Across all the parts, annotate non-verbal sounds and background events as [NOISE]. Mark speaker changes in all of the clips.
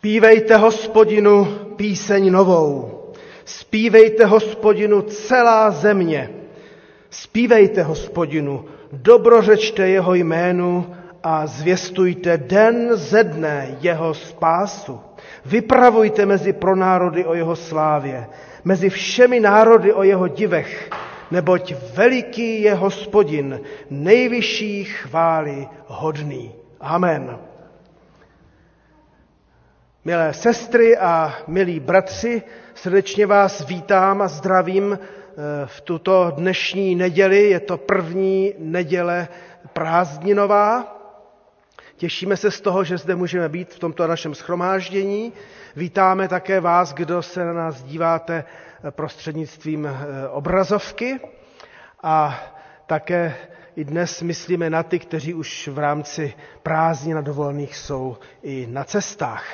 Speaker 1: Spívejte hospodinu píseň novou. Spívejte hospodinu celá země. Spívejte hospodinu, dobrořečte jeho jménu a zvěstujte den ze dne jeho spásu. Vypravujte mezi pronárody o jeho slávě, mezi všemi národy o jeho divech, neboť veliký je hospodin, nejvyšší chvály hodný. Amen. Milé sestry a milí bratři, srdečně vás vítám a zdravím eh, v tuto dnešní neděli. Je to první neděle prázdninová. Těšíme se z toho, že zde můžeme být v tomto našem schromáždění. Vítáme také vás, kdo se na nás díváte prostřednictvím eh, obrazovky. A také i dnes myslíme na ty, kteří už v rámci prázdnin na dovolených jsou i na cestách.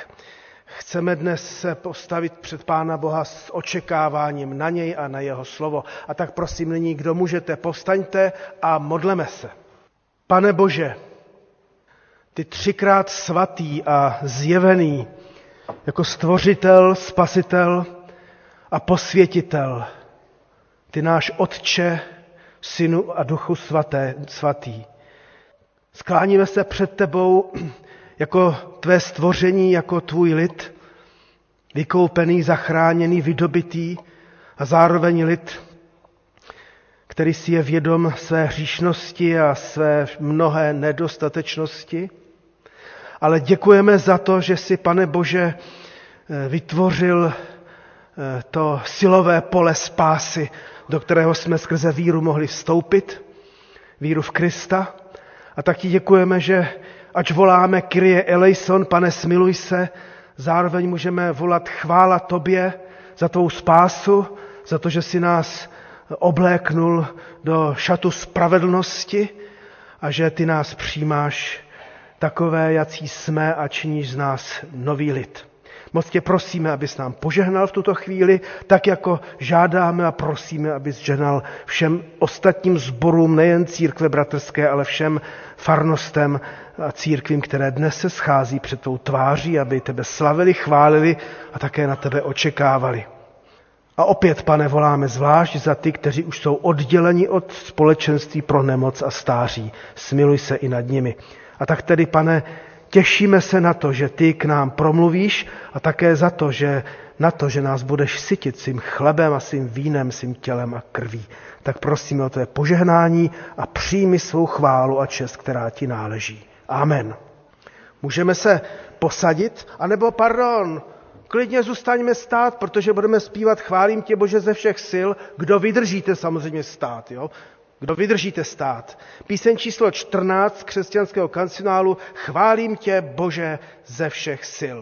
Speaker 1: Chceme dnes se postavit před Pána Boha s očekáváním na něj a na jeho slovo. A tak prosím nyní, kdo můžete, povstaňte a modleme se. Pane Bože, ty třikrát svatý a zjevený jako stvořitel, spasitel a posvětitel, ty náš Otče, Synu a Duchu svaté, svatý. Skláníme se před tebou jako tvé stvoření, jako tvůj lid, vykoupený, zachráněný, vydobitý a zároveň lid, který si je vědom své hříšnosti a své mnohé nedostatečnosti. Ale děkujeme za to, že si, pane Bože, vytvořil eh, to silové pole spásy, do kterého jsme skrze víru mohli vstoupit, víru v Krista. A tak ti děkujeme, že Ač voláme Kyrie eleison, pane smiluj se, zároveň můžeme volat chvála tobě za tvou spásu, za to, že si nás obléknul do šatu spravedlnosti a že ty nás přijímáš takové, jací jsme a činíš z nás nový lid. Moc tě prosíme, abys nám požehnal v tuto chvíli, tak jako žádáme a prosíme, abys žehnal všem ostatním zborům, nejen církve bratrské, ale všem farnostem a církvím, které dnes se schází před tvou tváří, aby tebe slavili, chválili a také na tebe očekávali. A opět, pane, voláme zvlášť za ty, kteří už jsou odděleni od společenství pro nemoc a stáří. Smiluj se i nad nimi. A tak tedy, pane, těšíme se na to, že ty k nám promluvíš a také za to, že na to, že nás budeš sytit svým chlebem a svým vínem, svým tělem a krví. Tak prosíme o tvé požehnání a přijmi svou chválu a čest, která ti náleží. Amen. Můžeme se posadit, anebo pardon, klidně zůstaňme stát, protože budeme zpívat Chválím tě, Bože, ze všech sil. Kdo vydržíte samozřejmě stát, jo? Kdo vydržíte stát. Píseň číslo 14 křesťanského kancionálu Chválím tě, Bože, ze všech sil.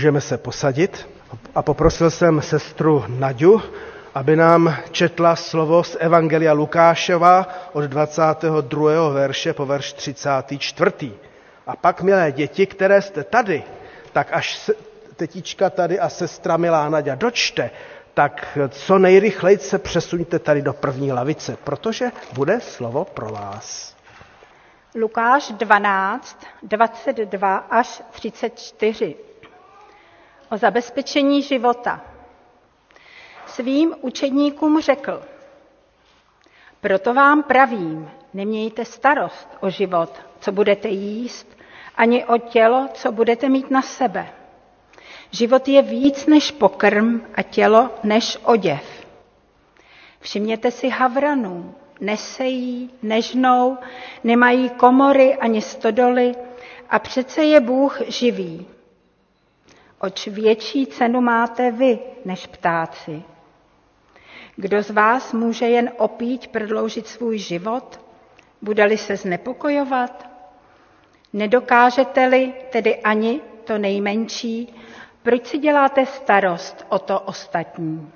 Speaker 1: Můžeme se posadit a poprosil jsem sestru Naďu, aby nám četla slovo z Evangelia Lukášova od 22. verše po verš 34. A pak, milé děti, které jste tady, tak až tetička tady a sestra milá Nadia dočte, tak co nejrychleji se přesuňte tady do první lavice, protože bude slovo pro vás.
Speaker 2: Lukáš 12, 22 až 34. O zabezpečení života. Svým učedníkům řekl, proto vám pravím, nemějte starost o život, co budete jíst, ani o tělo, co budete mít na sebe. Život je víc než pokrm a tělo než oděv. Všimněte si havranů, nesejí, nežnou, nemají komory ani stodoly a přece je Bůh živý. Oč větší cenu máte vy než ptáci. Kdo z vás může jen opít prodloužit svůj život? Bude-li se znepokojovat? Nedokážete-li tedy ani to nejmenší, proč si děláte starost o to ostatní?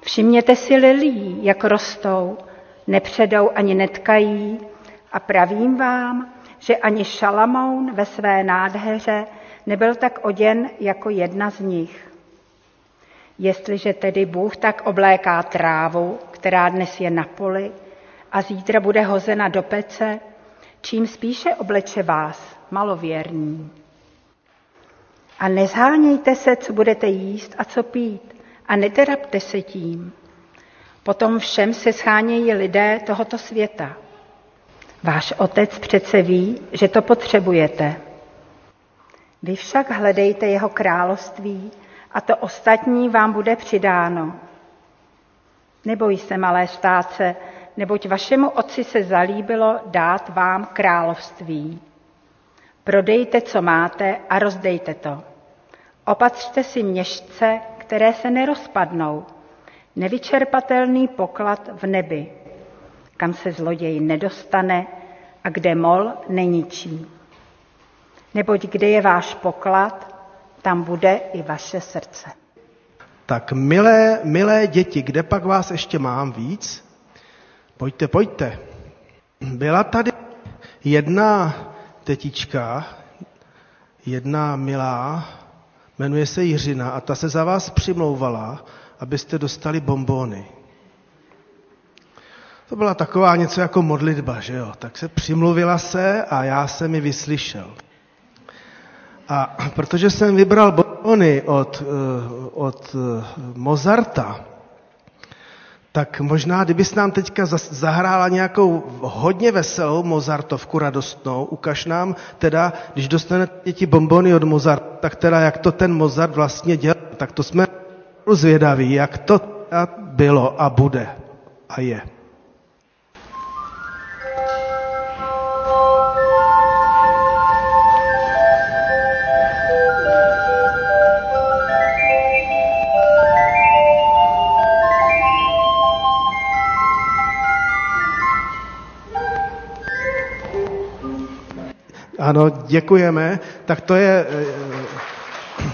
Speaker 2: Všimněte si lilí, jak rostou, nepředou ani netkají a pravím vám, že ani Šalamoun ve své nádheře nebyl tak oděn jako jedna z nich. Jestliže tedy Bůh tak obléká trávu, která dnes je na poli a zítra bude hozena do pece, čím spíše obleče vás, malověrní. A nezhánějte se, co budete jíst a co pít, a neterapte se tím. Potom všem se schánějí lidé tohoto světa. Váš otec přece ví, že to potřebujete. Vy však hledejte jeho království a to ostatní vám bude přidáno. Neboj se, malé stáce, neboť vašemu otci se zalíbilo dát vám království. Prodejte, co máte a rozdejte to. Opatřte si měšce, které se nerozpadnou, nevyčerpatelný poklad v nebi, kam se zloděj nedostane a kde mol neničí. Neboť kde je váš poklad, tam bude i vaše srdce.
Speaker 1: Tak milé, milé děti, kde pak vás ještě mám víc? Pojďte, pojďte. Byla tady jedna tetička, jedna milá, jmenuje se Jiřina a ta se za vás přimlouvala, abyste dostali bombóny. To byla taková něco jako modlitba, že jo? Tak se přimluvila se a já jsem mi vyslyšel. A protože jsem vybral bombóny od, eh, od eh, Mozarta, tak možná, kdybys nám teďka zahrála nějakou hodně veselou Mozartovku radostnou, ukaž nám teda, když dostanete děti bombony od Mozarta, tak teda jak to ten Mozart vlastně dělal, tak to jsme zvědaví, jak to bylo a bude a je. Ano, děkujeme. Tak to je, eh,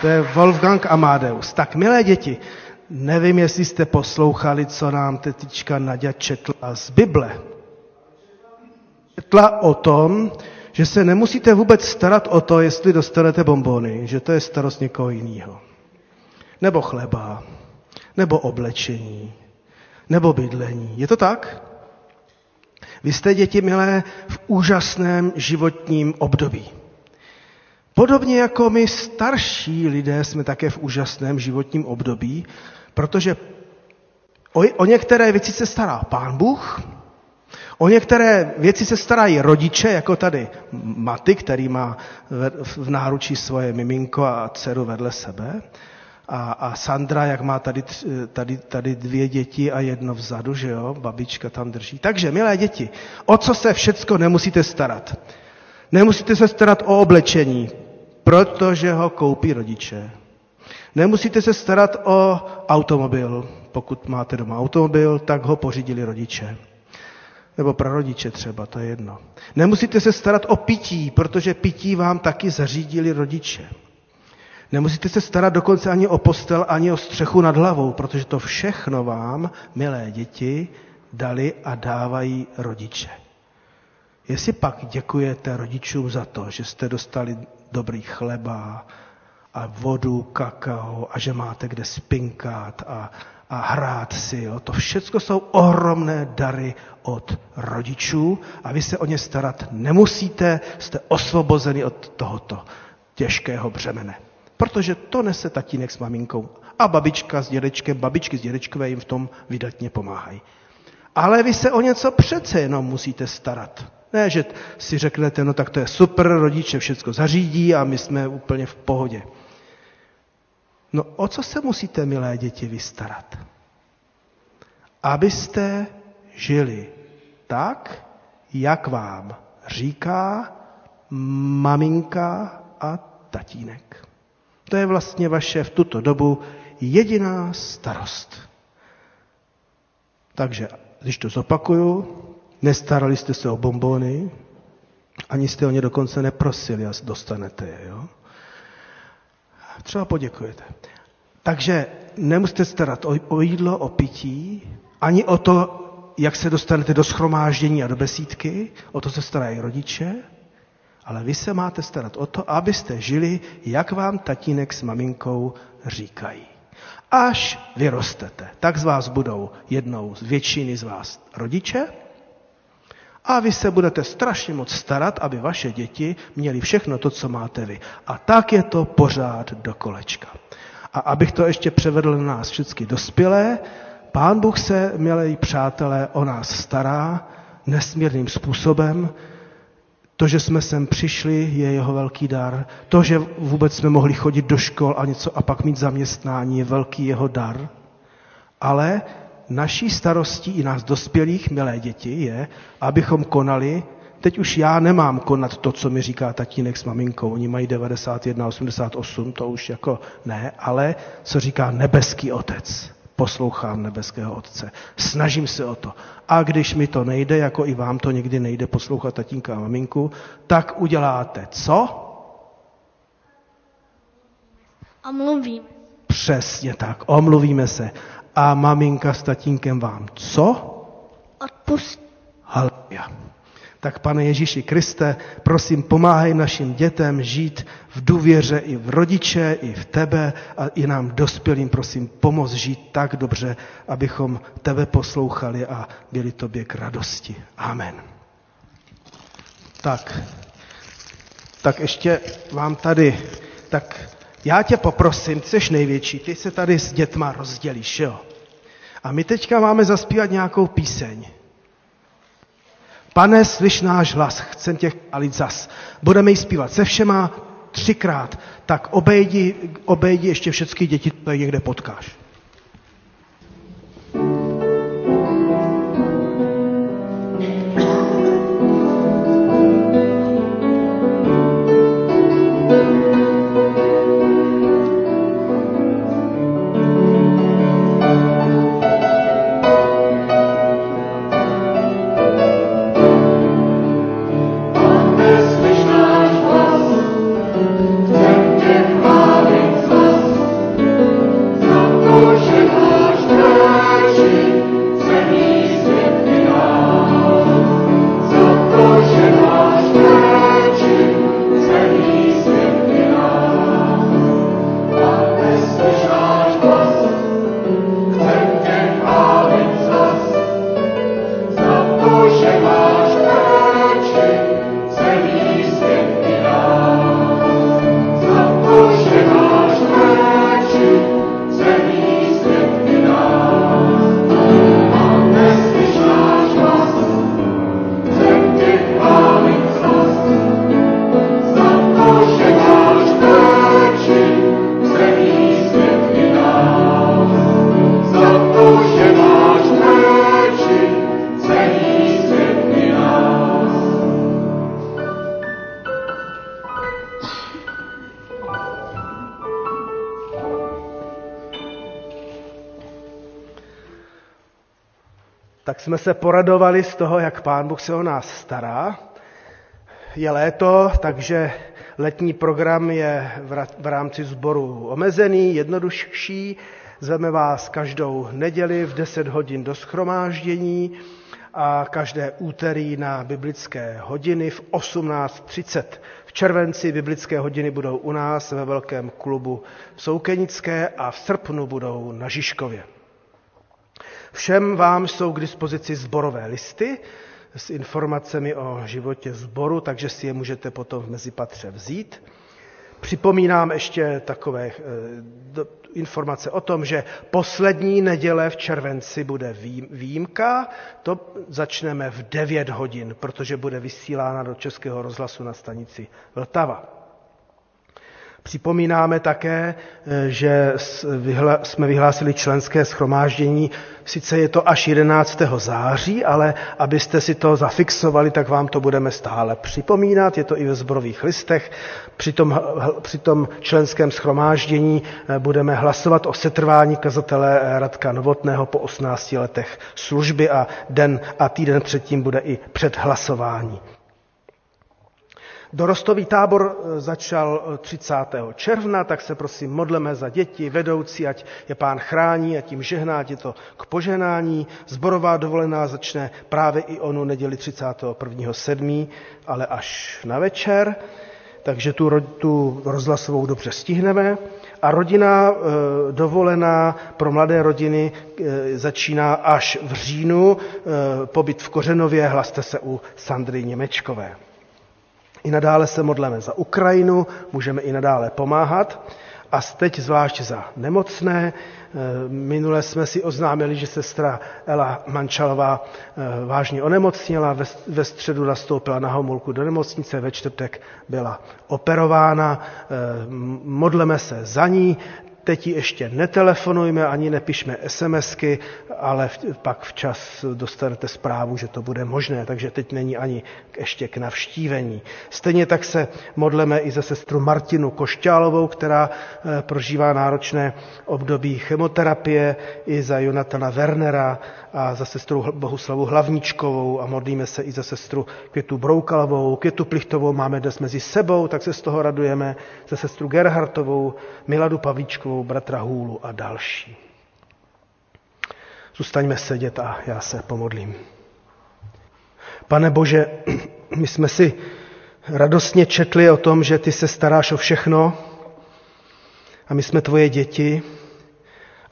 Speaker 1: to je Wolfgang Amadeus. Tak, milé děti, nevím, jestli jste poslouchali, co nám tetička Nadia četla z Bible. Četla o tom, že se nemusíte vůbec starat o to, jestli dostanete bombony, že to je starost někoho jiného. Nebo chleba, nebo oblečení, nebo bydlení. Je to tak? Vy jste, děti milé, v úžasném životním období. Podobně jako my starší lidé jsme také v úžasném životním období, protože o, o některé věci se stará pán Bůh, o některé věci se starají rodiče, jako tady Maty, který má v náručí svoje miminko a dceru vedle sebe a, a Sandra, jak má tady, tady, tady dvě děti a jedno vzadu, že jo, babička tam drží. Takže, milé děti, o co se všecko nemusíte starat? Nemusíte se starat o oblečení, protože ho koupí rodiče. Nemusíte se starat o automobil. Pokud máte doma automobil, tak ho pořídili rodiče. Nebo prarodiče třeba, to je jedno. Nemusíte se starat o pití, protože pití vám taky zařídili rodiče. Nemusíte se starat dokonce ani o postel, ani o střechu nad hlavou, protože to všechno vám, milé děti, dali a dávají rodiče. Jestli pak děkujete rodičům za to, že jste dostali dobrý chleba a vodu, kakao a že máte kde spinkat a, a hrát si, jo, to všechno jsou ohromné dary od rodičů a vy se o ně starat nemusíte, jste osvobozeni od tohoto těžkého břemene. Protože to nese tatínek s maminkou a babička s dědečkem, babičky s dědečkové jim v tom vydatně pomáhají. Ale vy se o něco přece jenom musíte starat. Ne, že si řeknete, no tak to je super, rodiče všechno zařídí a my jsme úplně v pohodě. No o co se musíte, milé děti, vystarat? Abyste žili tak, jak vám říká maminka a tatínek. To je vlastně vaše v tuto dobu jediná starost. Takže, když to zopakuju, nestarali jste se o bombony, ani jste o ně dokonce neprosili a dostanete je. Jo? Třeba poděkujete. Takže nemusíte starat o, jídlo, o pití, ani o to, jak se dostanete do schromáždění a do besídky, o to se starají rodiče, ale vy se máte starat o to, abyste žili, jak vám tatínek s maminkou říkají. Až vyrostete, tak z vás budou jednou z většiny z vás rodiče a vy se budete strašně moc starat, aby vaše děti měly všechno to, co máte vy. A tak je to pořád do kolečka. A abych to ještě převedl na nás všechny dospělé, Pán Bůh se, milí přátelé, o nás stará nesmírným způsobem. To, že jsme sem přišli, je jeho velký dar. To, že vůbec jsme mohli chodit do škol a něco a pak mít zaměstnání, je velký jeho dar. Ale naší starostí i nás dospělých, milé děti, je, abychom konali, teď už já nemám konat to, co mi říká tatínek s maminkou, oni mají 91, 88, to už jako ne, ale co říká nebeský otec poslouchám nebeského Otce. Snažím se o to. A když mi to nejde, jako i vám to někdy nejde poslouchat tatínka a maminku, tak uděláte co?
Speaker 3: Omluvím.
Speaker 1: Přesně tak, omluvíme se. A maminka s tatínkem vám co?
Speaker 3: Odpust.
Speaker 1: Haleluja. Tak pane Ježíši Kriste, prosím, pomáhej našim dětem žít v důvěře i v rodiče, i v tebe a i nám dospělým, prosím, pomoz žít tak dobře, abychom tebe poslouchali a byli tobě k radosti. Amen. Tak, tak ještě vám tady, tak já tě poprosím, jsi největší, ty se tady s dětma rozdělíš, jo? A my teďka máme zaspívat nějakou píseň. Pane, slyš náš hlas, chcem tě chválit zas. Budeme ji zpívat se všema třikrát, tak obejdi, obejdi ještě všechny děti, to někde potkáš. Tak jsme se poradovali z toho, jak Pán Bůh se o nás stará. Je léto, takže Letní program je v rámci sboru omezený, jednodušší. Zveme vás každou neděli v 10 hodin do schromáždění a každé úterý na biblické hodiny v 18.30. V červenci biblické hodiny budou u nás ve velkém klubu v Soukenické a v srpnu budou na Žižkově. Všem vám jsou k dispozici zborové listy s informacemi o životě zboru, takže si je můžete potom v mezipatře vzít. Připomínám ještě takové eh, informace o tom, že poslední neděle v červenci bude výjimka. To začneme v 9 hodin, protože bude vysílána do Českého rozhlasu na stanici Vltava. Připomínáme také, eh, že jsme vyhlásili členské schromáždění, sice je to až 11. září, ale abyste si to zafixovali, tak vám to budeme stále připomínat, je to i ve zborových listech. Při tom, při tom členském schromáždění eh, budeme hlasovat o setrvání kazatele Radka Novotného po 18 letech služby a den a týden předtím bude i předhlasování. Dorostový tábor eh, začal 30. Eh, června, tak se prosím modleme za děti, vedoucí, ať je pán chrání a tím žehná, ať je to k poženání. Zborová dovolená začne právě i onu neděli 31.7., ale až na večer, takže tu, tu rozhlasovou dobře stihneme. A rodina e, dovolená pro mladé rodiny začíná až v říjnu. Pobyt v Kořenově, hlaste se u Sandry Němečkové. I nadále se modleme za Ukrajinu, můžeme i nadále pomáhat. A teď zvlášť za nemocné. Eh, minule jsme si oznámili, že sestra Ela Mančalová eh, vážně onemocněla, ve středu nastoupila na Homolku do nemocnice, ve čtvrtek byla operována. Eh, modleme se za ní, Teď ji ještě netelefonujme, ani nepišme SMSky, ale pak včas dostanete zprávu, že to bude možné, takže teď není ani ještě k navštívení. Stejně tak se modleme i za sestru Martinu Košťálovou, která eh, prožívá náročné období chemoterapie, i za Jonatana Wernera a za sestru Bohuslavu Hlavničkovou a modlíme se i za sestru Květu Broukalovou, Květu Plichtovou máme dnes mezi sebou, tak se z toho radujeme, za sestru Gerhartovou, Miladu Pavlíčkovou, bratra Hůlu a další. Zůstaňme sedět a já se pomodlím. Pane Bože, [CLEARS THROAT] my jsme si radostně četli o tom, že ty se staráš o všechno a my jsme tvoje děti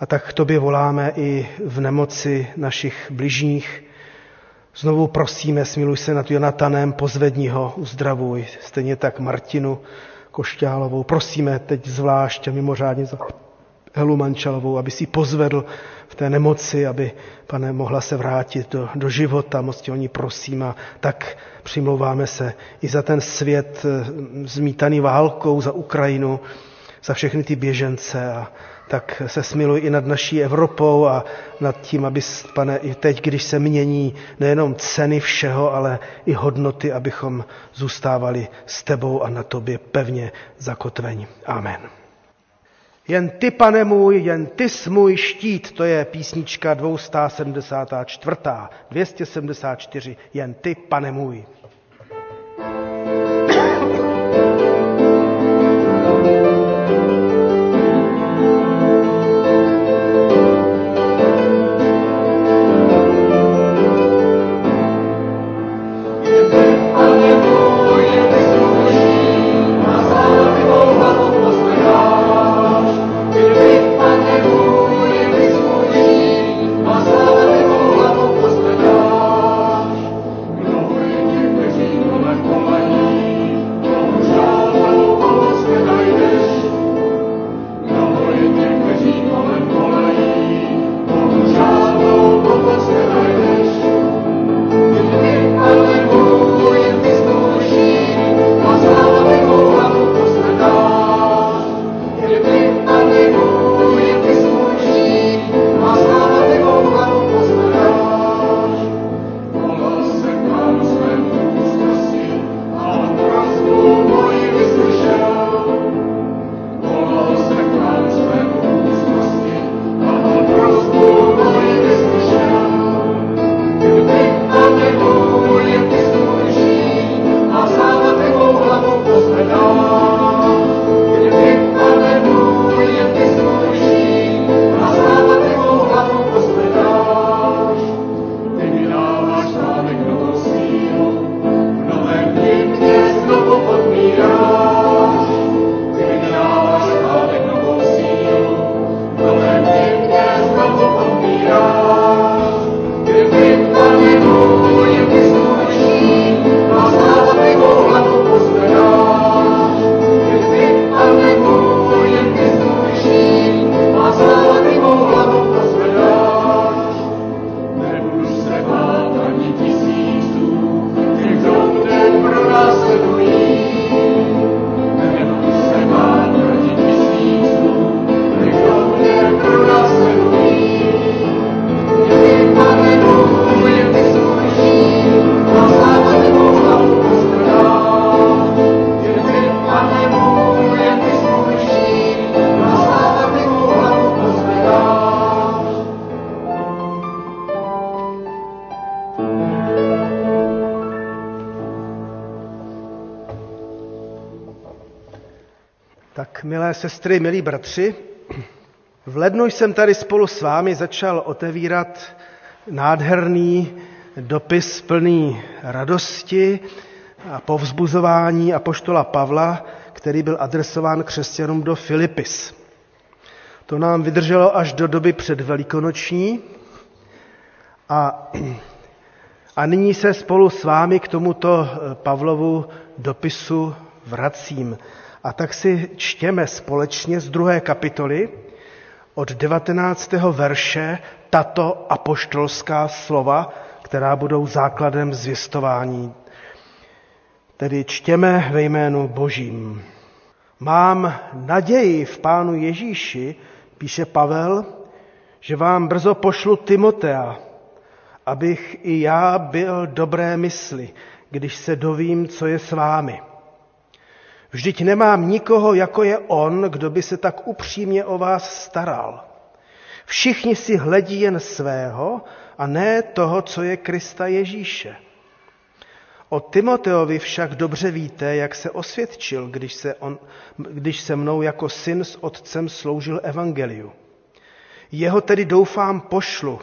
Speaker 1: a tak k tobě voláme i v nemoci našich bližních. Znovu prosíme, smiluj se nad Jonatanem, pozvedni ho, uzdravuj. Stejně tak Martinu Košťálovou. Prosíme teď zvlášť a mimořádně za Helu Mančalovou, aby si pozvedl v té nemoci, aby, pane, mohla se vrátit do, do života. Moc tě o ní prosím a tak přimlouváme se i za ten svět eh, zmítaný válkou, za Ukrajinu, za všechny ty běžence a tak se smiluj i nad naší Evropou a nad tím, aby, pane, i teď, když se mění nejenom ceny všeho, ale i hodnoty, abychom zůstávali s tebou a na tobě pevně zakotveni. Amen. Jen ty, pane můj, jen ty jsi můj štít, to je písnička 274. 274, jen ty, pane můj. Sestry, milí bratři, v lednu jsem tady spolu s vámi začal otevírat nádherný dopis plný radosti a povzbuzování apoštola Pavla, který byl adresován křesťanům do Filipis. To nám vydrželo až do doby před Velikonoční a, a nyní se spolu s vámi k tomuto Pavlovu dopisu vracím. A tak si čtěme společně z druhé kapitoly od 19. verše tato apoštolská slova, která budou základem zvěstování. Tedy čtěme ve jménu Božím. Mám naději v Pánu Ježíši, píše Pavel, že vám brzo pošlu Timotea, abych i já byl dobré mysli, když se dovím, co je s vámi Vždyť nemám nikoho, jako je on, kdo by se tak upřímně o vás staral. Všichni si hledí jen svého a ne toho, co je Krista Ježíše. O Timoteovi však dobře víte, jak se osvědčil, když se, on, když se mnou jako syn s otcem sloužil evangeliu. Jeho tedy doufám pošlu,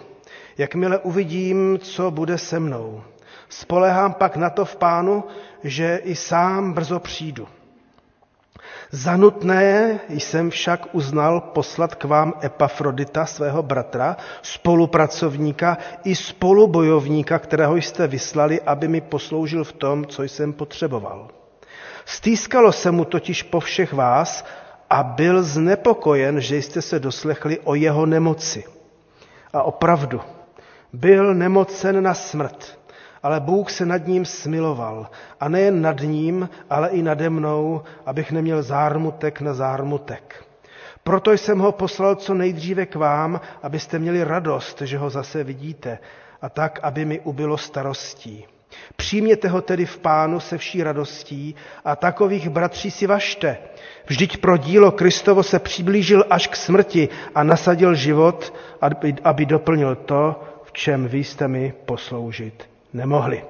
Speaker 1: jakmile uvidím, co bude se mnou. Spolehám pak na to v pánu, že i sám brzo přijdu. Za nutné jsem však uznal poslat k vám Epafrodita, svého bratra, spolupracovníka i spolubojovníka, kterého jste vyslali, aby mi posloužil v tom, co jsem potřeboval. Stýskalo se mu totiž po všech vás a byl znepokojen, že jste se doslechli o jeho nemoci. A opravdu, byl nemocen na smrt ale Bůh se nad ním smiloval. A nejen nad ním, ale i nade mnou, abych neměl zármutek na zármutek. Proto jsem ho poslal co nejdříve k vám, abyste měli radost, že ho zase vidíte, a tak, aby mi ubylo starostí. Přijměte ho tedy v pánu se vší radostí a takových bratří si vašte. Vždyť pro dílo Kristovo se přiblížil až k smrti a nasadil život, aby, aby doplnil to, v čem vy jste mi posloužit nemohli.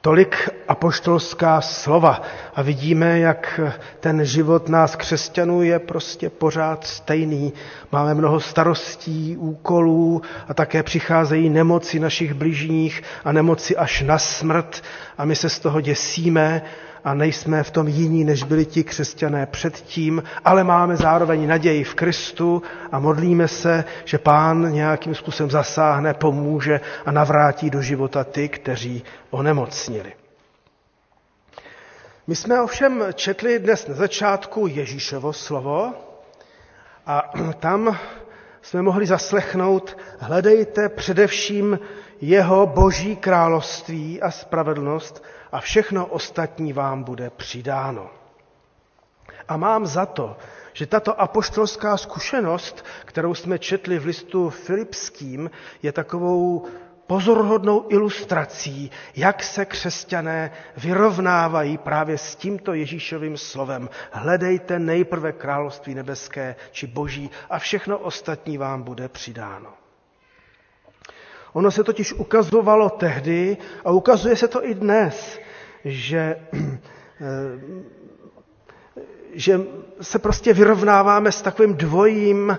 Speaker 1: Tolik apoštolská slova a vidíme, jak ten život nás křesťanů je prostě pořád stejný. Máme mnoho starostí, úkolů a také přicházejí nemoci našich bližních a nemoci až na smrt a my se z toho děsíme a nejsme v tom jiní, než byli ti křesťané předtím, ale máme zároveň naději v Kristu a modlíme se, že Pán nějakým způsobem zasáhne, pomůže a navrátí do života ty, kteří onemocnili. My jsme ovšem četli dnes na začátku Ježíšovo slovo a tam jsme mohli zaslechnout, hledejte především jeho boží království a spravedlnost a všechno ostatní vám bude přidáno. A mám za to, že tato apoštolská zkušenost, kterou jsme četli v listu Filipským, je takovou pozorhodnou ilustrací, jak se křesťané vyrovnávají právě s tímto Ježíšovým slovem. Hledejte nejprve království nebeské či boží a všechno ostatní vám bude přidáno. Ono se totiž ukazovalo tehdy a ukazuje se to i dnes, že, že se prostě vyrovnáváme s takovým dvojím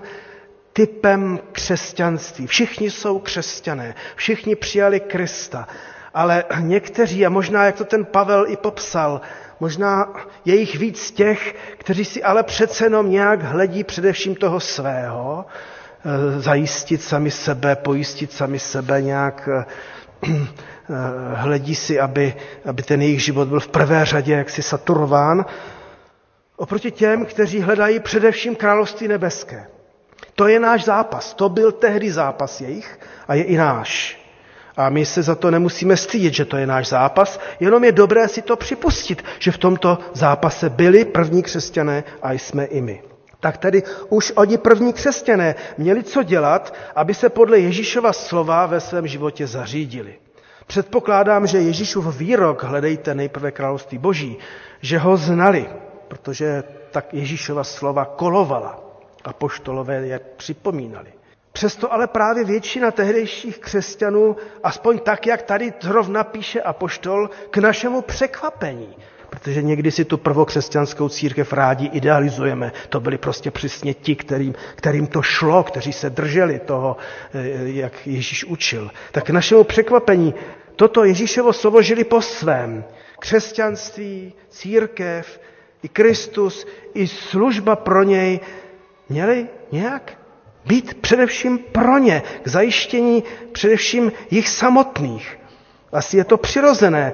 Speaker 1: typem křesťanství. Všichni jsou křesťané, všichni přijali Krista, ale někteří, a možná jak to ten Pavel i popsal, možná je jich víc těch, kteří si ale přece jenom nějak hledí především toho svého, Eh, zajistit sami sebe, pojistit sami sebe nějak eh, eh, [CLEARS THROAT] hledí si, aby, aby ten jejich život byl v prvé řadě jaksi saturován, oproti těm, kteří hledají především království nebeské. To je náš zápas. To byl tehdy zápas jejich a je i náš. A my se za to nemusíme stydět, že to je náš zápas, jenom je dobré si to připustit, že v tomto zápase byli první křesťané a jsme i my tak tedy už oni první křesťané měli co dělat, aby se podle Ježíšova slova ve svém životě zařídili. Předpokládám, že Ježíšův výrok, hledejte nejprve království boží, že ho znali, protože tak Ježíšova slova kolovala a poštolové je připomínali. Přesto ale právě většina tehdejších křesťanů, aspoň tak, jak tady zrovna píše apoštol, k našemu překvapení, protože někdy si tu prvokřesťanskou církev rádi idealizujeme. To byli prostě přesně ti, kterým, kterým to šlo, kteří se drželi toho, eh, jak Ježíš učil. Tak k našemu překvapení toto Ježíšovo slovo žili po svém. Křesťanství, církev, i Kristus, i služba pro něj měli nějak být především pro ně, k zajištění především jich samotných. Asi je to přirozené,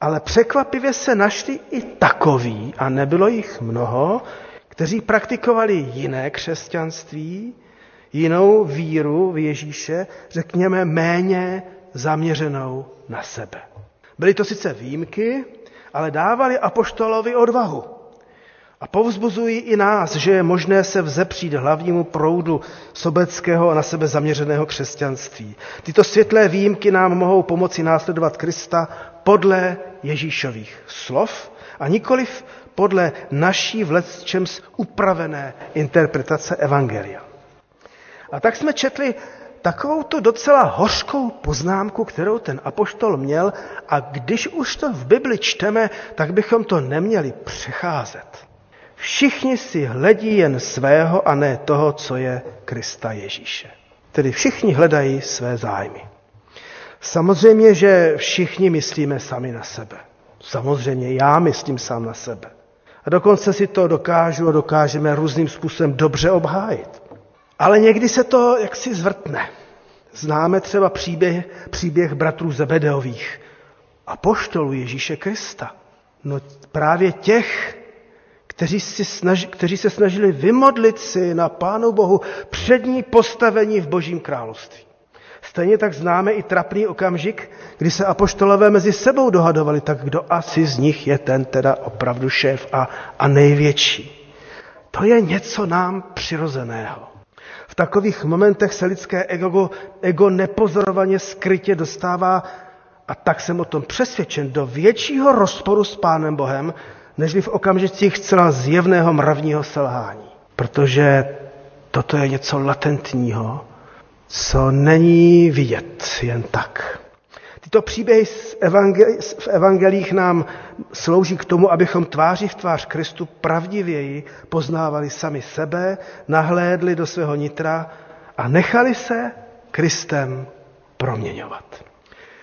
Speaker 1: ale překvapivě se našli i takoví, a nebylo jich mnoho, kteří praktikovali jiné křesťanství, jinou víru v Ježíše, řekněme méně zaměřenou na sebe. Byly to sice výjimky, ale dávali apoštolovi odvahu. A povzbuzují i nás, že je možné se vzepřít hlavnímu proudu sobeckého a na sebe zaměřeného křesťanství. Tyto světlé výjimky nám mohou pomoci následovat Krista podle Ježíšových slov a nikoliv podle naší v lecčems upravené interpretace Evangelia. A tak jsme četli takovou to docela hořkou poznámku, kterou ten apoštol měl a když už to v Bibli čteme, tak bychom to neměli přecházet. Všichni si hledí jen svého a ne toho, co je Krista Ježíše. Tedy všichni hledají své zájmy. Samozřejmě, že všichni myslíme sami na sebe. Samozřejmě já myslím sám na sebe. A dokonce si to dokážu a dokážeme různým způsobem dobře obhájit. Ale někdy se to jaksi zvrtne. Známe třeba příběh, příběh bratrů Zebedeových a poštolů Ježíše Krista. No právě těch, kteří, si snaž, kteří se snažili vymodlit si na Pánu Bohu přední postavení v Božím království. Stejně tak známe i trapný okamžik, kdy se apoštolové mezi sebou dohadovali, tak kdo asi z nich je ten teda opravdu šéf a, a největší. To je něco nám přirozeného. V takových momentech se lidské ego, ego nepozorovaně skrytě dostává, a tak jsem o tom přesvědčen, do většího rozporu s Pánem Bohem, než v okamžicích zcela zjevného mravního selhání. Protože toto je něco latentního, co není vidět jen tak. Tyto příběhy v evangelích nám slouží k tomu, abychom tváří v tvář Kristu pravdivěji poznávali sami sebe, nahlédli do svého nitra a nechali se Kristem proměňovat.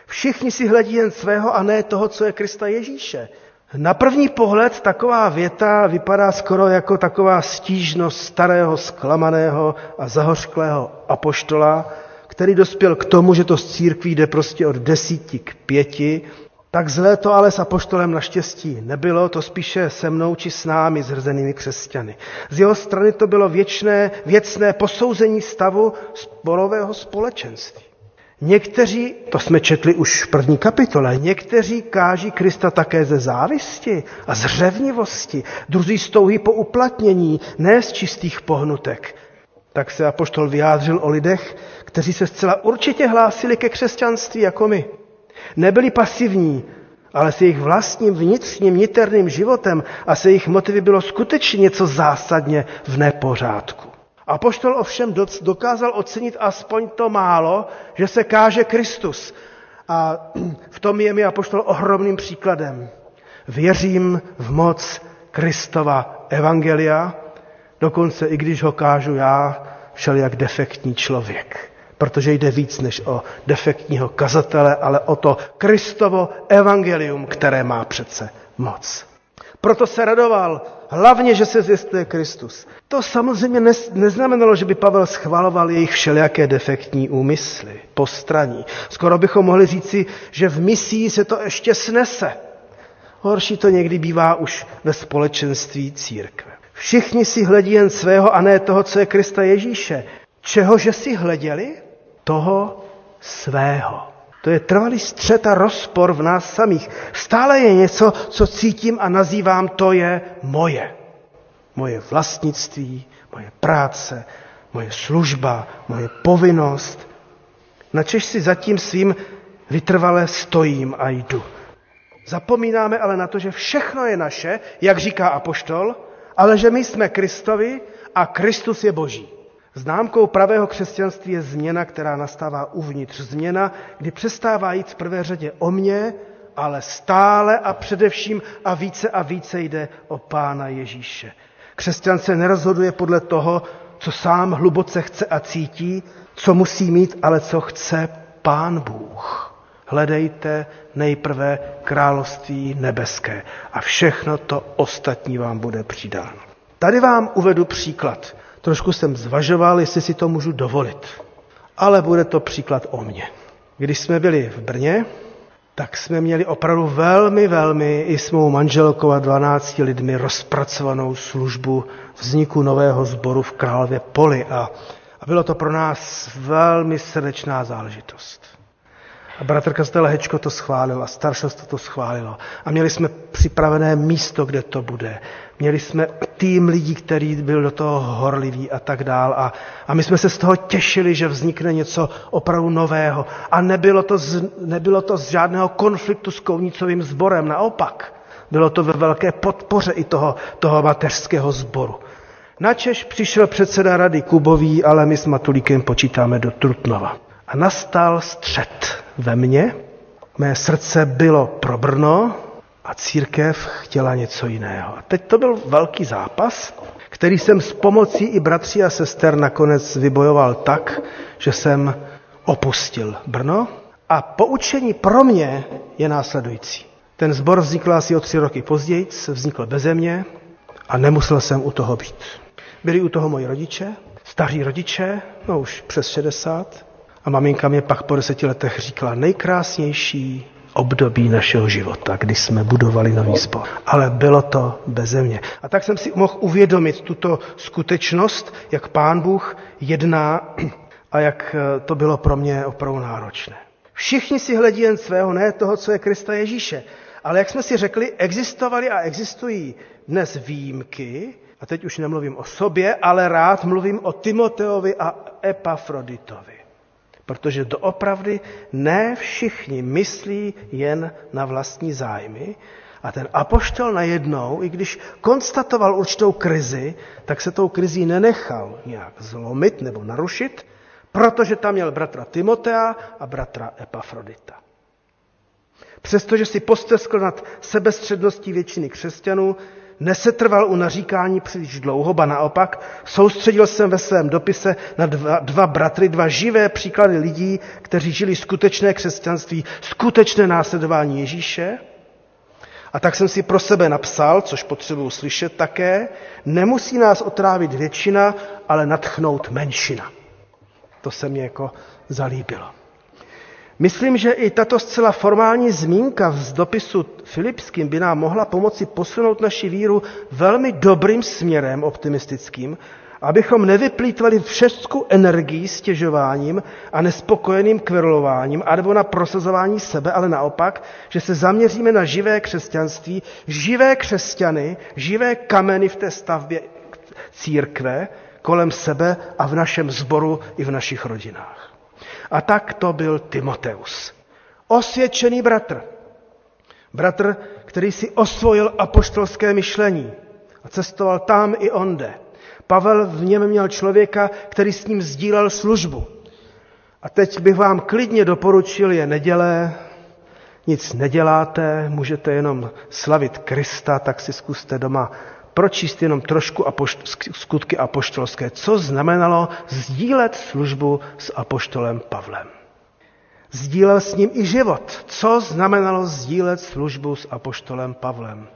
Speaker 1: Všichni si hledí jen svého a ne toho, co je Krista Ježíše. Na první pohled taková věta vypadá skoro jako taková stížnost starého, zklamaného a zahořklého apoštola, který dospěl k tomu, že to z církví jde prostě od desíti k pěti. Tak zlé to ale s apoštolem naštěstí nebylo, to spíše se mnou či s námi zhrzenými křesťany. Z jeho strany to bylo věčné, věcné posouzení stavu sporového společenství. Někteří, to jsme četli už v první kapitole, někteří káží Krista také ze závisti a z řevnivosti, druzí z touhy po uplatnění, ne z čistých pohnutek. Tak se apoštol vyjádřil o lidech, kteří se zcela určitě hlásili ke křesťanství jako my. Nebyli pasivní, ale se jejich vlastním vnitřním niterným životem a se jejich motivy bylo skutečně něco zásadně v nepořádku. A poštol ovšem dokázal ocenit aspoň to málo, že se káže Kristus. A v tom je mi apoštol ohromným příkladem. Věřím v moc Kristova evangelia, dokonce i když ho kážu já, všelijak defektní člověk. Protože jde víc než o defektního kazatele, ale o to Kristovo evangelium, které má přece moc. Proto se radoval, hlavně, že se zjistuje Kristus. To samozřejmě neznamenalo, že by Pavel schvaloval jejich všelijaké defektní úmysly, postraní. Skoro bychom mohli říci, že v misii se to ještě snese. Horší to někdy bývá už ve společenství církve. Všichni si hledí jen svého a ne toho, co je Krista Ježíše. Čehože si hleděli? Toho svého. To je trvalý střet a rozpor v nás samých. Stále je něco, co cítím a nazývám, to je moje. Moje vlastnictví, moje práce, moje služba, moje povinnost. Načež si zatím svým vytrvale stojím a jdu. Zapomínáme ale na to, že všechno je naše, jak říká apoštol, ale že my jsme Kristovi a Kristus je Boží. Známkou pravého křesťanství je změna, která nastává uvnitř. Změna, kdy přestává jít v prvé řadě o mě, ale stále a především a více a více jde o Pána Ježíše. Křesťan se nerozhoduje podle toho, co sám hluboce chce a cítí, co musí mít, ale co chce Pán Bůh. Hledejte nejprve království nebeské a všechno to ostatní vám bude přidáno. Tady vám uvedu příklad. Trošku jsem zvažoval, jestli si to můžu dovolit. Ale bude to příklad o mně. Když jsme byli v Brně, tak jsme měli opravdu velmi, velmi i s mou manželkou a 12 lidmi rozpracovanou službu vzniku nového sboru v Králově poli. A, a bylo to pro nás velmi srdečná záležitost. A bratr Kastel Hečko to schválil a staršost to schválilo. A měli jsme připravené místo, kde to bude. Měli jsme tým lidí, který byl do toho horlivý a tak dál. A, a my jsme se z toho těšili, že vznikne něco opravdu nového. A nebylo to z, nebylo to z žádného konfliktu s kovnicovým sborem, naopak. Bylo to ve velké podpoře i toho, toho mateřského sboru. Načež přišel předseda rady Kubový, ale my s Matulíkem počítáme do Trutnova. A nastal střed ve mně. Mé srdce bylo pro Brno a církev chtěla něco jiného. A teď to byl velký zápas, který jsem s pomocí i bratří a sester nakonec vybojoval tak, že jsem opustil Brno. A poučení pro mě je následující. Ten zbor vznikl asi o tři roky později, vznikl beze mě a nemusel jsem u toho být. Byli u toho moji rodiče, staří rodiče, no už přes 60, a maminka mě pak po deseti letech říkala, nejkrásnější období našeho života, kdy jsme budovali nový spor. Ale bylo to beze mě. A tak jsem si mohl uvědomit tuto skutečnost, jak pán Bůh jedná a jak eh, to bylo pro mě opravdu náročné. Všichni si hledí jen svého, ne toho, co je Krista Ježíše. Ale jak jsme si řekli, existovaly a existují dnes výjimky, a teď už nemluvím o sobě, ale rád mluvím o Timoteovi a Epafroditovi. Protože doopravdy ne všichni myslí jen na vlastní zájmy a ten apoštol najednou, i když konstatoval určitou krizi, tak se tou krizí nenechal nějak zlomit nebo narušit, protože tam měl bratra Timotea a bratra Epafrodita. Přestože si posteskl nad sebestředností většiny křesťanů, nesetrval u naříkání příliš dlouho, ba naopak, soustředil jsem ve svém dopise na dva, dva bratry, dva živé příklady lidí, kteří žili skutečné křesťanství, skutečné následování Ježíše. A tak jsem si pro sebe napsal, což potřebuji slyšet také, nemusí nás otrávit většina, ale natchnout menšina. To se mi jako zalíbilo. Myslím, že i tato zcela formální zmínka z dopisu Filipským by nám mohla pomoci posunout naši víru velmi dobrým směrem optimistickým, abychom nevyplýtvali všecku energii stěžováním a nespokojeným kverulováním, anebo na prosazování sebe, ale naopak, že se zaměříme na živé křesťanství, živé křesťany, živé kameny v té stavbě církve kolem sebe a v našem sboru i v našich rodinách. A tak to byl Timoteus. Osvědčený bratr. Bratr, který si osvojil apoštolské myšlení a cestoval tam i onde. Pavel v něm měl člověka, který s ním sdílel službu. A teď bych vám klidně doporučil, je neděle, nic neděláte, můžete jenom slavit Krista, tak si zkuste doma pročíst jenom trošku apošt- skutky apoštolské. Co znamenalo sdílet službu s apoštolem Pavlem? Sdílel s ním i život. Co znamenalo sdílet službu s apoštolem Pavlem?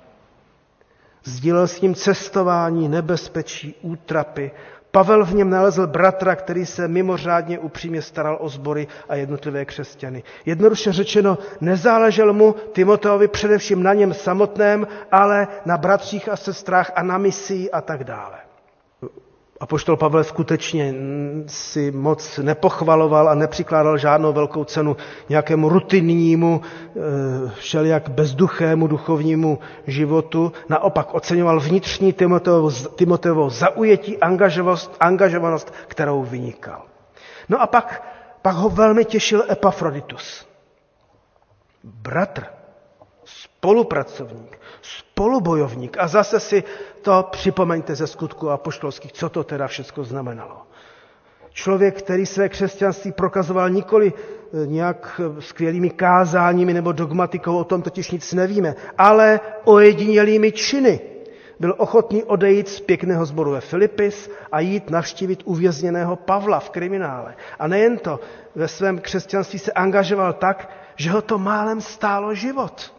Speaker 1: Sdílel s ním cestování, nebezpečí, útrapy, Pavel v něm nalezl bratra, který se mimořádně upřímně staral o sbory a jednotlivé křesťany. Jednoduše řečeno, nezáležel mu Timoteovi především na něm samotném, ale na bratřích a sestrách a na misii a tak dále. Apoštol Pavel skutečně si moc nepochvaloval a nepřikládal žádnou velkou cenu nějakému rutinnímu, eh, všelijak bezduchému duchovnímu životu. Naopak oceňoval vnitřní Timoteovo zaujetí, angažovanost, angažovanost, kterou vynikal. No a pak, pak ho velmi těšil Epafroditus. Bratr, spolupracovník, spolubojovník. A zase si to připomeňte ze skutku apoštolských, co to teda všechno znamenalo. Člověk, který své křesťanství prokazoval nikoli eh, nějak eh, skvělými kázáními nebo dogmatikou, o tom totiž nic nevíme, ale ojedinělými činy. Byl ochotný odejít z pěkného sboru ve Filipis a jít navštívit uvězněného Pavla v kriminále. A nejen to, ve svém křesťanství se angažoval tak, že ho to málem stálo život.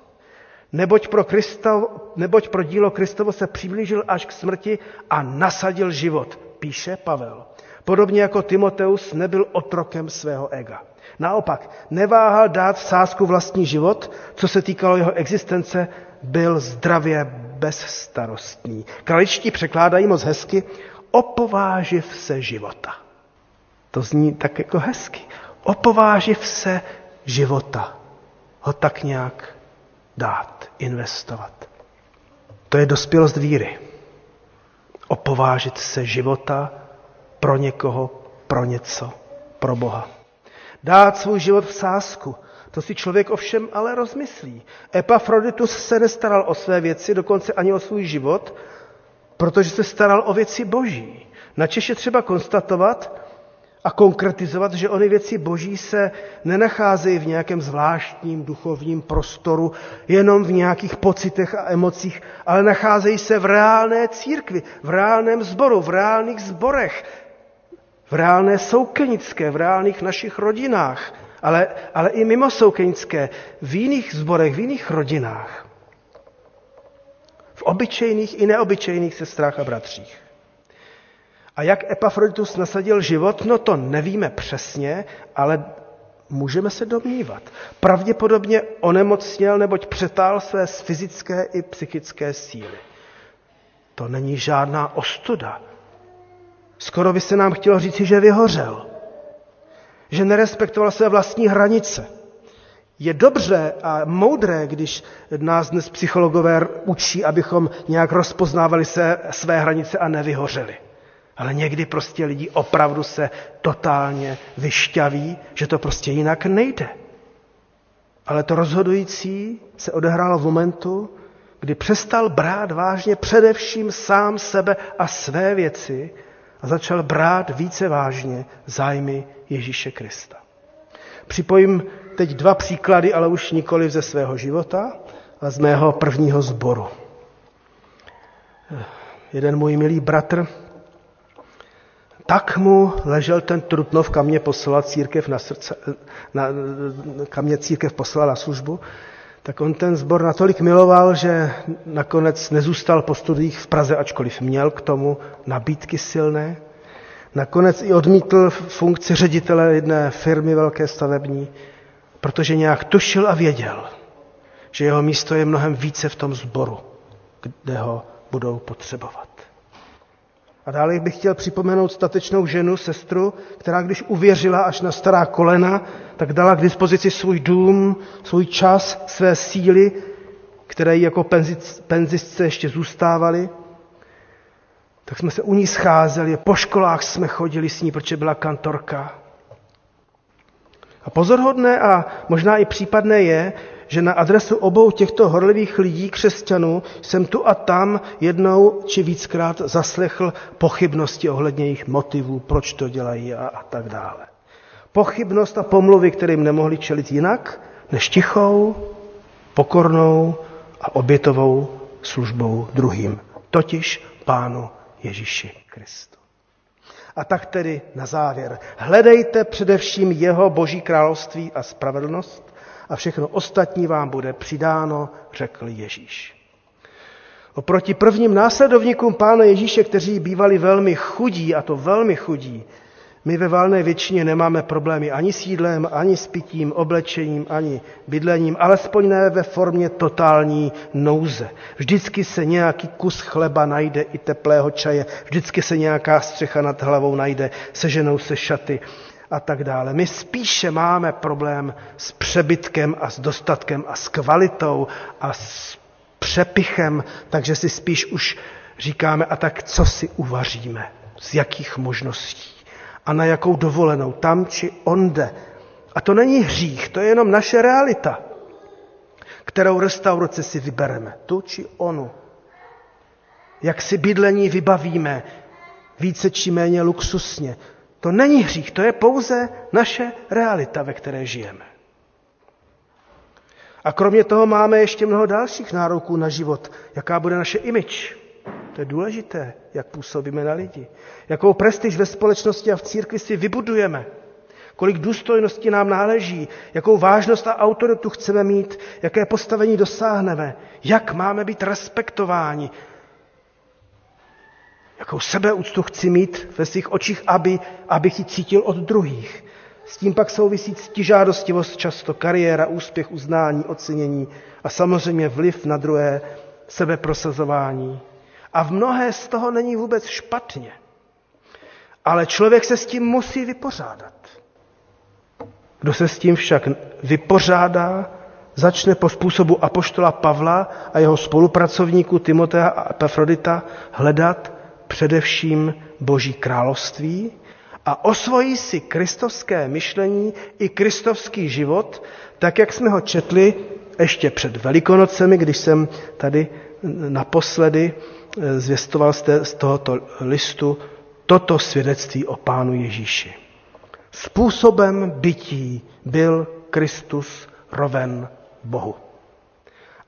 Speaker 1: Neboť pro, Kristo, neboť pro dílo Kristovo se přiblížil až k smrti a nasadil život, píše Pavel. Podobně jako Timoteus nebyl otrokem svého ega. Naopak, neváhal dát v sázku vlastní život, co se týkalo jeho existence, byl zdravě bezstarostný. Kraličtí překládají moc hezky, opováživ se života. To zní tak jako hezky. Opováživ se života. Ho tak nějak dát, investovat. To je dospělost víry. Opovážit se života pro někoho, pro něco, pro Boha. Dát svůj život v sásku, to si člověk ovšem ale rozmyslí. Epafroditus se nestaral o své věci, dokonce ani o svůj život, protože se staral o věci boží. Na Češi třeba konstatovat a konkretizovat, že ony věci boží se nenacházejí v nějakém zvláštním duchovním prostoru, jenom v nějakých pocitech a emocích, ale nacházejí se v reálné církvi, v reálném sboru, v reálných zborech, v reálné soukenické, v reálných našich rodinách, ale, ale i mimo soukenické, v jiných zborech, v jiných rodinách. V obyčejných i neobyčejných sestrách a bratřích. A jak Epafroditus nasadil život, no to nevíme přesně, ale můžeme se domnívat. Pravděpodobně onemocněl, neboť přetál své fyzické i psychické síly. To není žádná ostuda. Skoro by se nám chtělo říci, že vyhořel. Že nerespektoval své vlastní hranice. Je dobře a moudré, když nás dnes psychologové učí, abychom nějak rozpoznávali se, své hranice a nevyhořeli. Ale někdy prostě lidi opravdu se totálně vyšťaví, že to prostě jinak nejde. Ale to rozhodující se odehrálo v momentu, kdy přestal brát vážně především sám sebe a své věci a začal brát více vážně zájmy Ježíše Krista. Připojím teď dva příklady, ale už nikoli ze svého života, ale z mého prvního sboru. Jeden můj milý bratr, tak mu ležel ten Trutnov, kam mě poslala církev na srdce, na, kam mě církev poslala na službu, tak on ten sbor natolik miloval, že nakonec nezůstal po studiích v Praze, ačkoliv měl k tomu nabídky silné. Nakonec i odmítl funkci ředitele jedné firmy velké stavební, protože nějak tušil a věděl, že jeho místo je mnohem více v tom sboru, kde ho budou potřebovat. A dále bych chtěl připomenout statečnou ženu, sestru, která když uvěřila až na stará kolena, tak dala k dispozici svůj dům, svůj čas, své síly, které jí jako penzistce ještě zůstávaly. Tak jsme se u ní scházeli, po školách jsme chodili s ní, protože byla kantorka. A pozorhodné a možná i případné je, že na adresu obou těchto horlivých lidí, křesťanů, jsem tu a tam jednou či víckrát zaslechl pochybnosti ohledně jejich motivů, proč to dělají a, a tak dále. Pochybnost a pomluvy, kterým nemohli čelit jinak, než tichou, pokornou a obětovou službou druhým, totiž Pánu Ježíši Kristu. A tak tedy na závěr. Hledejte především jeho boží království a spravedlnost a všechno ostatní vám bude přidáno, řekl Ježíš. Oproti prvním následovníkům Pána Ježíše, kteří bývali velmi chudí, a to velmi chudí, my ve valné většině nemáme problémy ani s jídlem, ani s pitím, oblečením, ani bydlením, alespoň ne ve formě totální nouze. Vždycky se nějaký kus chleba najde i teplého čaje, vždycky se nějaká střecha nad hlavou najde, seženou se šaty a tak dále. My spíše máme problém s přebytkem a s dostatkem a s kvalitou a s přepichem, takže si spíš už říkáme, a tak co si uvaříme, z jakých možností a na jakou dovolenou, tam či onde. A to není hřích, to je jenom naše realita, kterou restauraci si vybereme, tu či onu. Jak si bydlení vybavíme, více či méně luxusně, To není hřích, to je pouze naše realita, ve které žijeme. A kromě toho máme ještě mnoho dalších nároků na život. Jaká bude naše image? To je důležité, jak působíme na lidi. Jakou prestiž ve společnosti a v církvi si vybudujeme. Kolik důstojnosti nám náleží, jakou vážnost a autoritu chceme mít, jaké postavení dosáhneme, jak máme být respektováni, jakou sebeúctu chci mít ve svých očích, aby, abych ji cítil od druhých. S tím pak souvisí ctižádostivost často, kariéra, úspěch, uznání, ocenění a samozřejmě vliv na druhé, sebeprosazování. A v mnohé z toho není vůbec špatně. Ale člověk se s tím musí vypořádat. Kdo se s tím však vypořádá, začne po způsobu apoštola Pavla a jeho spolupracovníků Timotea a Epafrodita hledat především Boží království a osvojí si kristovské myšlení i kristovský život, tak jak jsme ho četli ještě před Velikonocemi, když jsem tady naposledy eh, zvěstoval z tohoto listu toto svědectví o Pánu Ježíši. Způsobem bytí byl Kristus roven Bohu.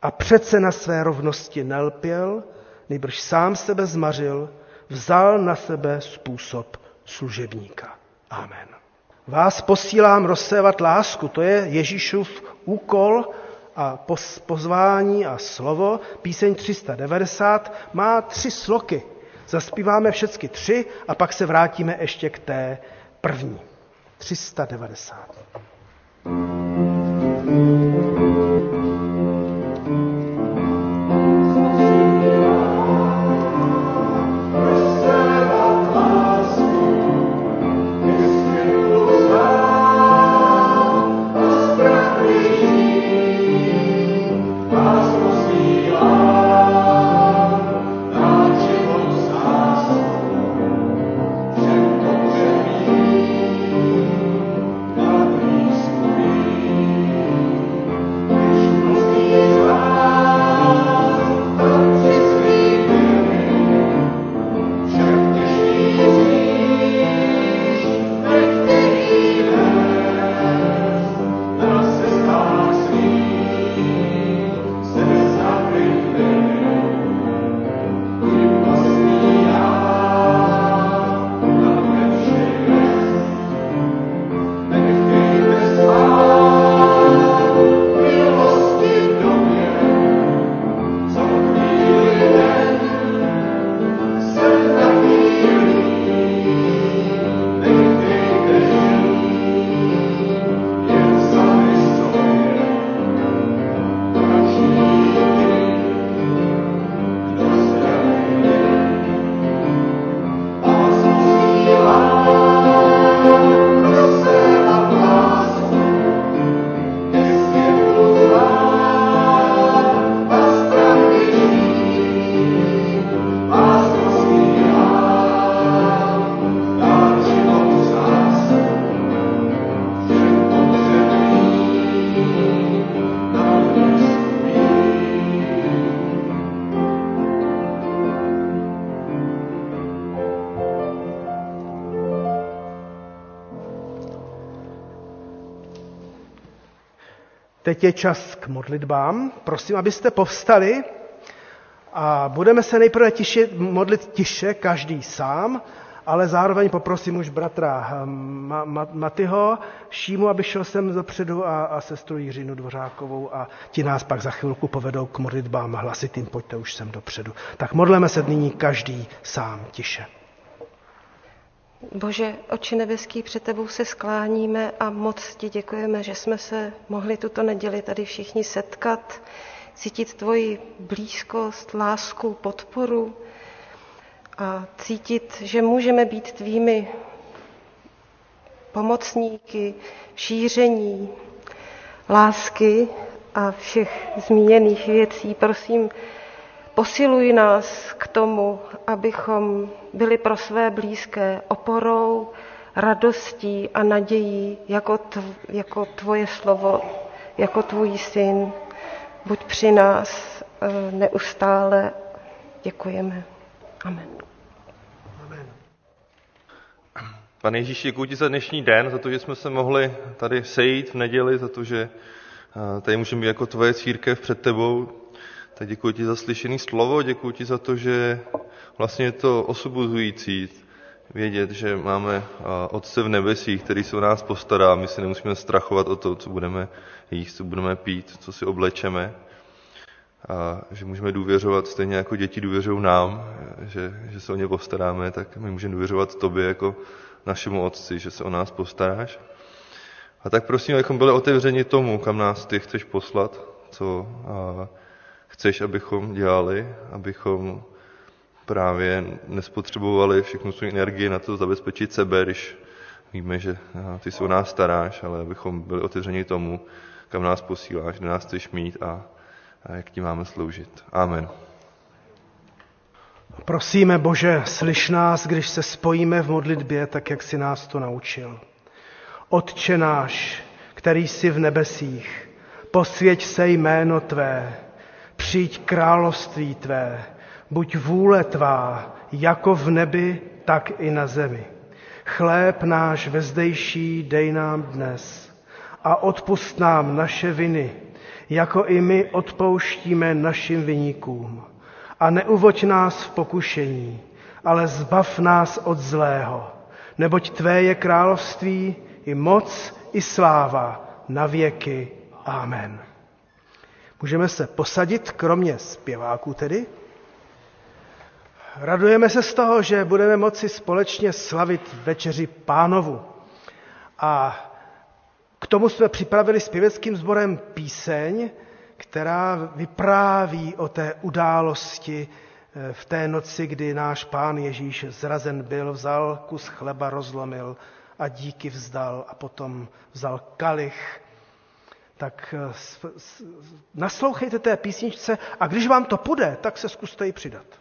Speaker 1: A přece na své rovnosti nelpěl, nejbrž sám sebe zmařil, vzal na sebe způsob služebníka. Amen. Vás posílám rozsévat lásku, to je Ježíšův úkol a pozvání a slovo. Píseň 390 má tři sloky. Zaspíváme všechny tři a pak se vrátíme ještě k té první. 390. Teď je čas k modlitbám. Prosím, abyste povstali a budeme se nejprve tiše, modlit tiše, každý sám, ale zároveň poprosím už bratra Ma, Ma, Matyho, Šímu, aby šel sem dopředu a, a sestru Jiřinu Dvořákovou a ti nás pak za chvilku povedou k modlitbám hlasitým, pojďte už sem dopředu. Tak modleme se nyní každý sám tiše.
Speaker 4: Bože, oči nebeský, před tebou se skláníme a moc ti děkujeme, že jsme se mohli tuto neděli tady všichni setkat, cítit tvoji blízkost, lásku, podporu a cítit, že můžeme být tvými pomocníky, šíření lásky a všech zmíněných věcí. Prosím, Posiluj nás k tomu, abychom byli pro své blízké oporou, radostí a nadějí jako, tv, jako tvoje slovo, jako tvůj syn. Buď při nás eh, neustále. Děkujeme. Amen. Amen.
Speaker 5: Pane Ježíši, děkuji ti za dnešní den, za to, že jsme se mohli tady sejít v neděli, za to, že eh, tady můžeme být jako tvoje církev před tebou. Tak děkuji ti za slyšený slovo, děkuji ti za to, že vlastně je to osobuzující vědět, že máme Otce v nebesích, který se o nás postará. My si nemusíme strachovat o to, co budeme jíst, co budeme pít, co si oblečeme. A že můžeme důvěřovat stejně jako děti důvěřují nám, že, že se o ně postaráme, tak my můžeme důvěřovat tobě jako našemu Otci, že se o nás postaráš. A tak prosím, abychom byli otevřeni tomu, kam nás ty chceš poslat, co chceš, abychom dělali, abychom právě nespotřebovali všechnu svou energii na to zabezpečit sebe, když víme, že ty o nás staráš, ale abychom byli otevřeni tomu, kam nás posíláš, kde nás chceš mít a, a jak ti máme sloužit. Amen.
Speaker 1: Prosíme, Bože, slyš nás, když se spojíme v modlitbě, tak jak si nás to naučil. Otče náš, který jsi v nebesích, posvěť se jméno Tvé, přijď království Tvé, buď vůle Tvá, jako v nebi, tak i na zemi. Chléb náš vezdejší dej nám dnes a odpust nám naše viny, jako i my odpouštíme našim viníkům a neuvoď nás v pokušení, ale zbav nás od zlého, neboť Tvé je království i moc, i sláva na věky. Amen. Můžeme se posadit, kromě zpěváků tedy. Radujeme se z toho, že budeme moci společně slavit večeři pánovu. A k tomu jsme připravili s pěveckým sborem píseň, která vypráví o té události eh, v té noci, kdy náš pán Ježíš zrazen byl, vzal kus chleba, rozlomil a díky vzdal a potom vzal kalich. Tak eh, naslouchejte té písničce a když vám to půjde, tak se zkuste ji přidat.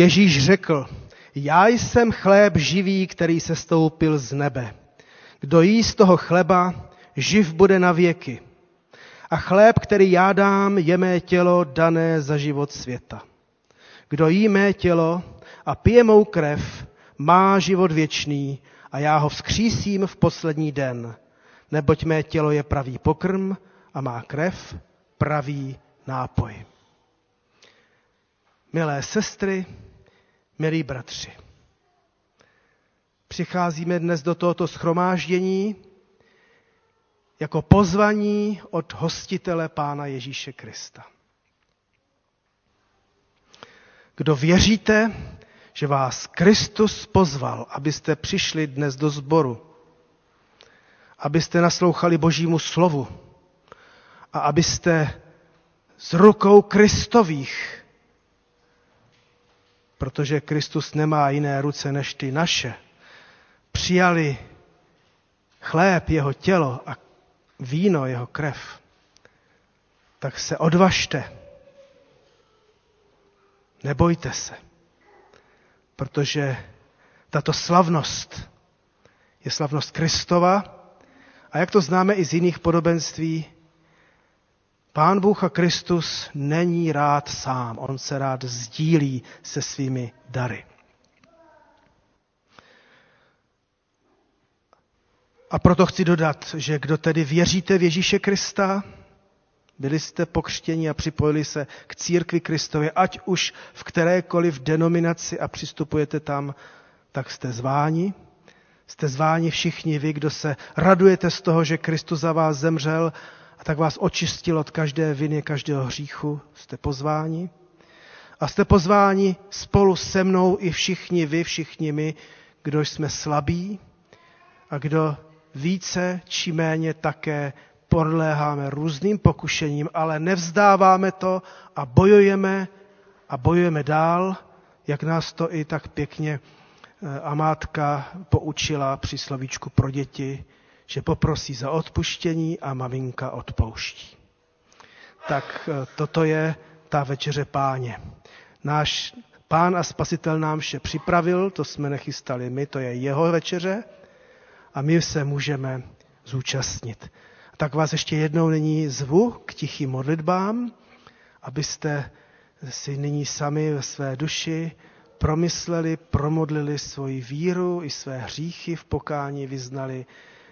Speaker 1: Ježíš řekl, já jsem chléb živý, který se stoupil z nebe. Kdo jí z toho chleba, živ bude na věky. A chléb, který já dám, je mé tělo dané za život světa. Kdo jí mé tělo a pije mou krev, má život věčný a já ho vzkřísím v poslední den. Neboť mé tělo je pravý pokrm a má krev pravý nápoj. Milé sestry, milí bratři, přicházíme dnes do tohoto schromáždění jako pozvaní od hostitele Pána Ježíše Krista. kdo věříte, že vás Kristus pozval, abyste přišli dnes do sboru, abyste naslouchali Božímu slovu a abyste z rukou Kristových, protože Kristus nemá jiné ruce než ty naše, přijali chléb, jeho tělo a víno, jeho krev, tak se odvažte. Nebojte se, protože tato slavnost je slavnost Kristova. A jak to známe i z jiných podobenství, Pán Bůh a Kristus není rád sám, on se rád sdílí se svými dary. A proto chci dodat, že kdo tedy věříte v Ježíše Krista, byli jste pokřtěni a připojili se k církvi Kristově, ať už v kterékoliv denominaci a přistupujete tam, tak jste zváni. Jste zváni všichni vy, kdo se radujete z toho, že Kristus za vás zemřel a tak vás očistil od každé viny, každého hříchu. Jste pozváni. A jste pozváni spolu se mnou i všichni vy, všichni my, kdo jsme slabí a kdo více či méně také podléháme různým pokušením, ale nevzdáváme to a bojujeme a bojujeme dál, jak nás to i tak pěkně eh, Amátka poučila při slovíčku pro děti, že poprosí za odpuštění a maminka odpouští. Tak eh, toto je ta večeře páně. Náš pán a spasitel nám vše připravil, to jsme nechystali my, to je jeho večeře a my se můžeme zúčastnit. Tak vás ještě jednou nyní zvu k tichým modlitbám, abyste si nyní sami ve své duši promysleli, promodlili svoji víru i své hříchy v pokání, vyznali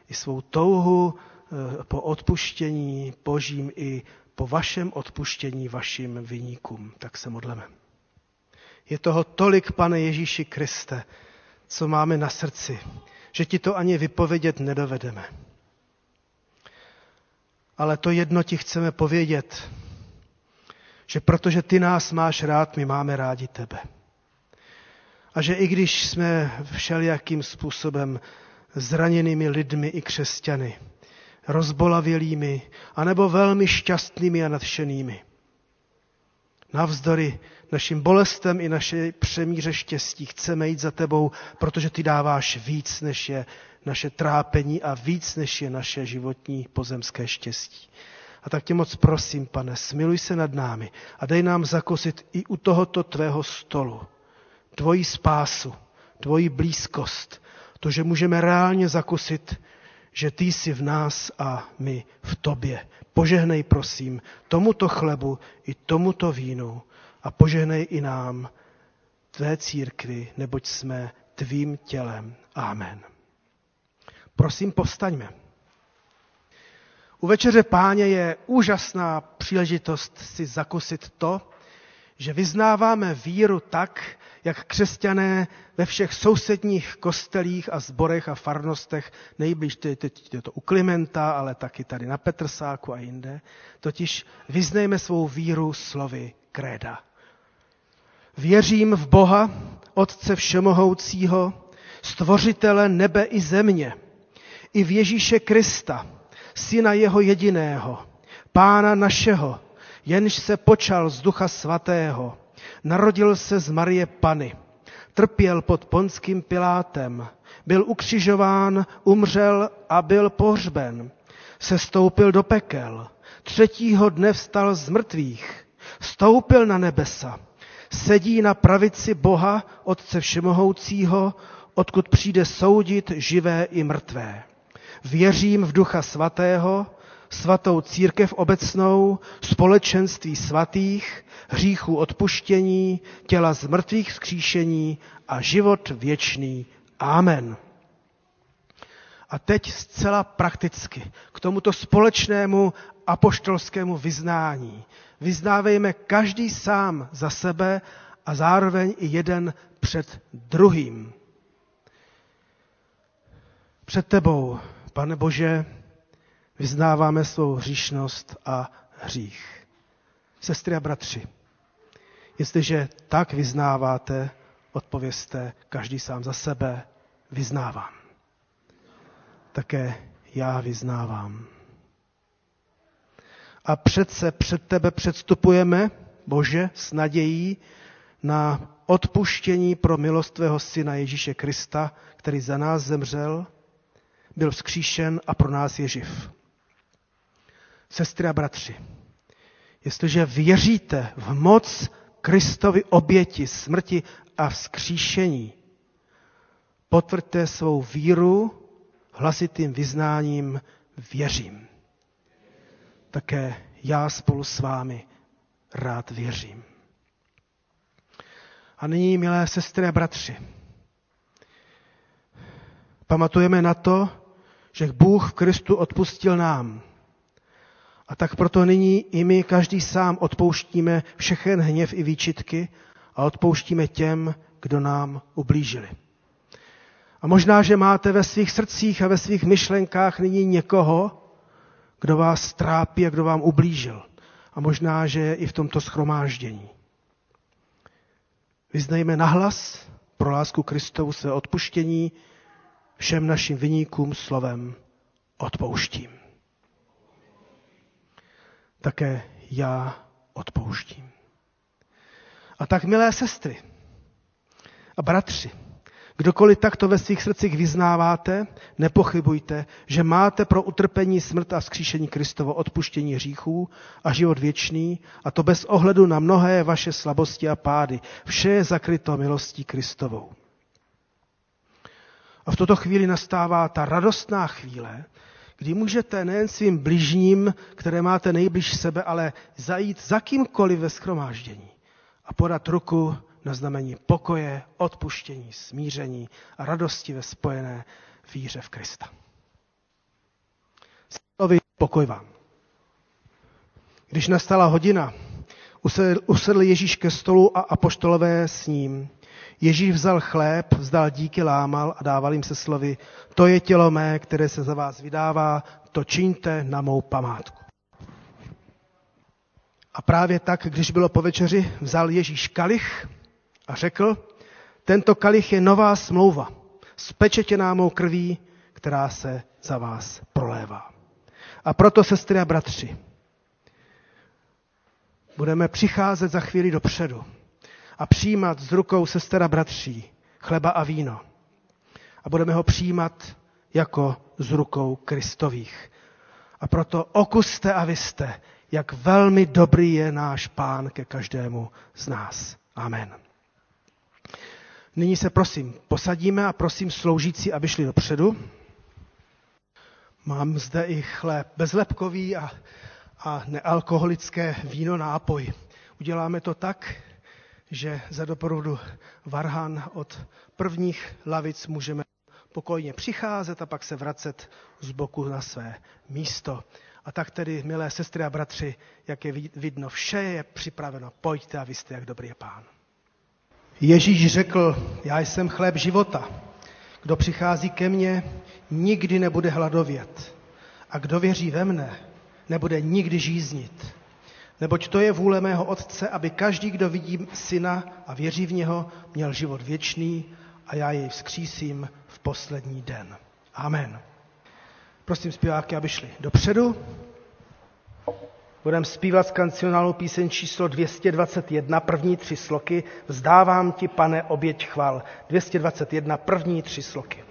Speaker 1: i svou touhu eh, po odpuštění božím i po vašem odpuštění vašim vyníkům. Tak se modleme. Je toho tolik, pane Ježíši Kriste, co máme na srdci, že ti to ani vypovědět nedovedeme. Ale to jedno ti chceme povědět, že protože ty nás máš rád, my máme rádi tebe. A že i když jsme všelijakým způsobem zraněnými lidmi i křesťany, rozbolavělými, anebo velmi šťastnými a nadšenými, navzdory našim bolestem i naše přemíře štěstí chceme jít za tebou, protože ty dáváš víc, než je naše trápení a víc, než je naše životní pozemské štěstí. A tak tě moc prosím, pane, smiluj se nad námi a dej nám zakosit i u tohoto tvého stolu tvoji spásu, tvoji blízkost, to, že můžeme reálně zakusit, že ty jsi v nás a my v tobě. Požehnej, prosím, tomuto chlebu i tomuto vínu a požehnej i nám, tvé církvi, neboť jsme tvým tělem. Amen. Prosím, povstaňme. U večeře páně je úžasná příležitost si zakusit to, že vyznáváme víru tak, jak křesťané ve všech sousedních kostelích a zborech a farnostech, nejblíž teď je to u Klimenta, ale taky tady na Petrsáku a jinde, totiž vyznejme svou víru slovy kréda. Věřím v Boha, Otce Všemohoucího, Stvořitele nebe i země, i v Ježíše Krista, Syna jeho jediného, Pána našeho, jenž se počal z Ducha Svatého, narodil se z Marie Pany, trpěl pod ponským Pilátem, byl ukřižován, umřel a byl pohřben, se stoupil do pekel, třetího dne vstal z mrtvých, stoupil na nebesa, sedí na pravici Boha, Otce Všemohoucího, odkud přijde soudit živé i mrtvé. Věřím v Ducha Svatého, svatou církev obecnou, společenství svatých, hříchů odpuštění, těla z mrtvých vzkříšení a život věčný. Amen. A teď zcela prakticky k tomuto společnému apoštolskému vyznání. Vyznávejme každý sám za sebe a zároveň i jeden před druhým. Před tebou, pane Bože, vyznáváme svou hříšnost a hřích. Sestry a bratři, Jestliže tak vyznáváte, odpověste každý sám za sebe, vyznávám. Také já vyznávám. A přece před tebe předstupujeme, Bože, s nadějí na odpuštění pro milost tvého syna Ježíše Krista, který za nás zemřel, byl vzkříšen a pro nás je živ. Sestry a bratři, jestliže věříte v moc Kristovi oběti, smrti a vzkříšení, potvrďte svou víru hlasitým vyznáním věřím. Také já spolu s vámi rád věřím. A nyní, milé sestry a bratři, pamatujeme na to, že Bůh v Kristu odpustil nám. A tak proto nyní i my každý sám odpouštíme všechen hněv i výčitky a odpouštíme těm, kdo nám ublížili. A možná, že máte ve svých srdcích a ve svých myšlenkách nyní někoho, kdo vás trápí a kdo vám ublížil. A možná, že je i v tomto schromáždění. Vyznejme nahlas pro lásku Kristovu své odpuštění všem našim vyníkům slovem odpouštím. Také já odpouštím. A tak, milé sestry a bratři, Kdokoliv takto ve svých srdcích vyznáváte, nepochybujte, že máte pro utrpení, smrt a vzkříšení Kristovo odpuštění hříchů a život věčný, a to bez ohledu na mnohé vaše slabosti a pády. Vše je zakryto milostí Kristovou. A v tuto chvíli nastává ta radostná chvíle, kdy můžete nejen svým bližním, které máte nejbliž sebe, ale zajít za kýmkoliv ve schromáždění a podat ruku na znamení pokoje, odpuštění, smíření a radosti ve spojené víře v Krista. Slovy pokoj vám. Když nastala hodina, usedl Ježíš ke stolu a apoštolové s ním. Ježíš vzal chléb, vzdal díky, lámal a dával jim se slovy, to je tělo mé, které se za vás vydává, to čiňte na mou památku. A právě tak, když bylo po večeři, vzal Ježíš kalich, a řekl, tento kalich je nová smlouva, spečetěná mou krví, která se za vás prolévá. A proto, sestry a bratři, budeme přicházet za chvíli dopředu a přijímat z rukou sester a bratří chleba a víno. A budeme ho přijímat jako z rukou Kristových. A proto okuste a vyste, jak velmi dobrý je náš pán ke každému z nás. Amen. Nyní se prosím posadíme a prosím sloužící, aby šli dopředu. Mám zde i chléb bezlepkový a, a nealkoholické víno nápoj. Uděláme to tak, že za doprovodu varhan od prvních lavic můžeme pokojně přicházet a pak se vracet z boku na své místo. A tak tedy, milé sestry a bratři, jak je vidno, vše je připraveno. Pojďte a vy jste, jak dobrý je pán. Ježíš řekl, já jsem chléb života. Kdo přichází ke mně, nikdy nebude hladovět. A kdo věří ve mne, nebude nikdy žíznit. Neboť to je vůle mého Otce, aby každý, kdo vidí syna a věří v něho, měl život věčný a já jej vzkřísím v poslední den. Amen. Prosím zpěváky, aby šli dopředu. Budeme zpívat z kancionálu píseň číslo 221, první tři sloky. Vzdávám ti, pane, oběť chval. 221, první tři sloky.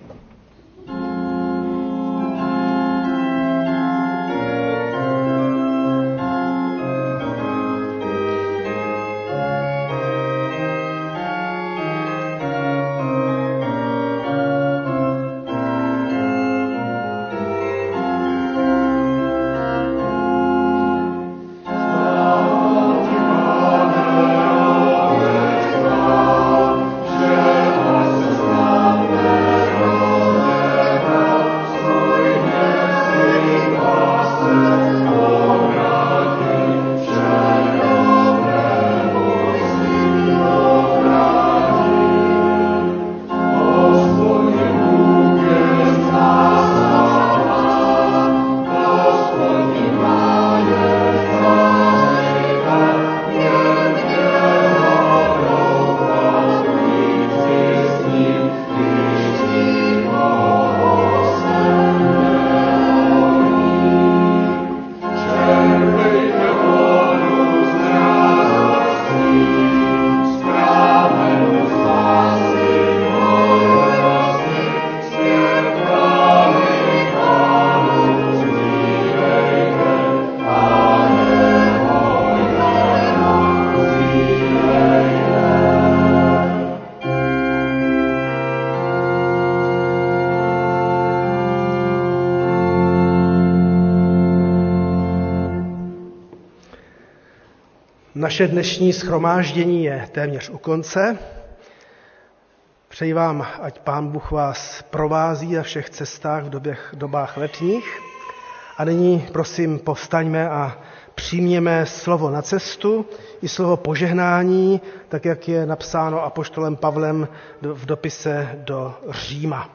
Speaker 1: Naše dnešní schromáždění je téměř u konce. Přeji vám, ať Pán Bůh vás provází na všech cestách v době, dobách letních. A nyní, prosím, povstaňme a přijměme slovo na cestu i slovo požehnání, tak jak je napsáno apoštolem Pavlem v dopise do Říma.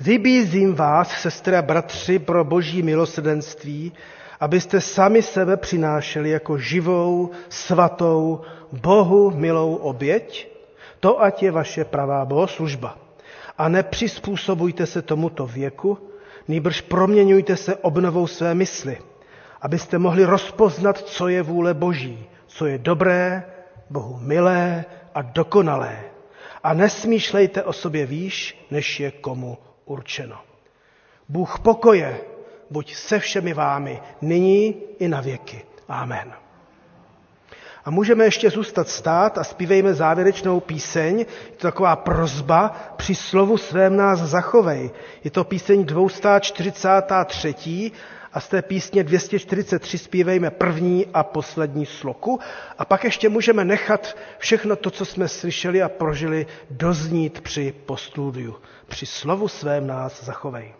Speaker 1: Vybízím vás, sestra bratři, pro boží milosrdenství, abyste sami sebe přinášeli jako živou, svatou, Bohu milou oběť, to ať je vaše pravá bohoslužba. A nepřizpůsobujte se tomuto věku, nýbrž proměňujte se obnovou své mysli, abyste mohli rozpoznat, co je vůle Boží, co je dobré, Bohu milé a dokonalé. A nesmýšlejte o sobě výš, než je komu určeno. Bůh pokoje, buď se všemi vámi, nyní i na věky. Amen. A můžeme ještě zůstat stát a zpívejme závěrečnou píseň. Je to taková prozba, při slovu svém nás zachovej. Je to píseň 243. a z té písně 243 zpívejme první a poslední sloku. A pak ještě můžeme nechat všechno to, co jsme slyšeli a prožili, doznít při postludiu. Při slovu svém nás zachovej.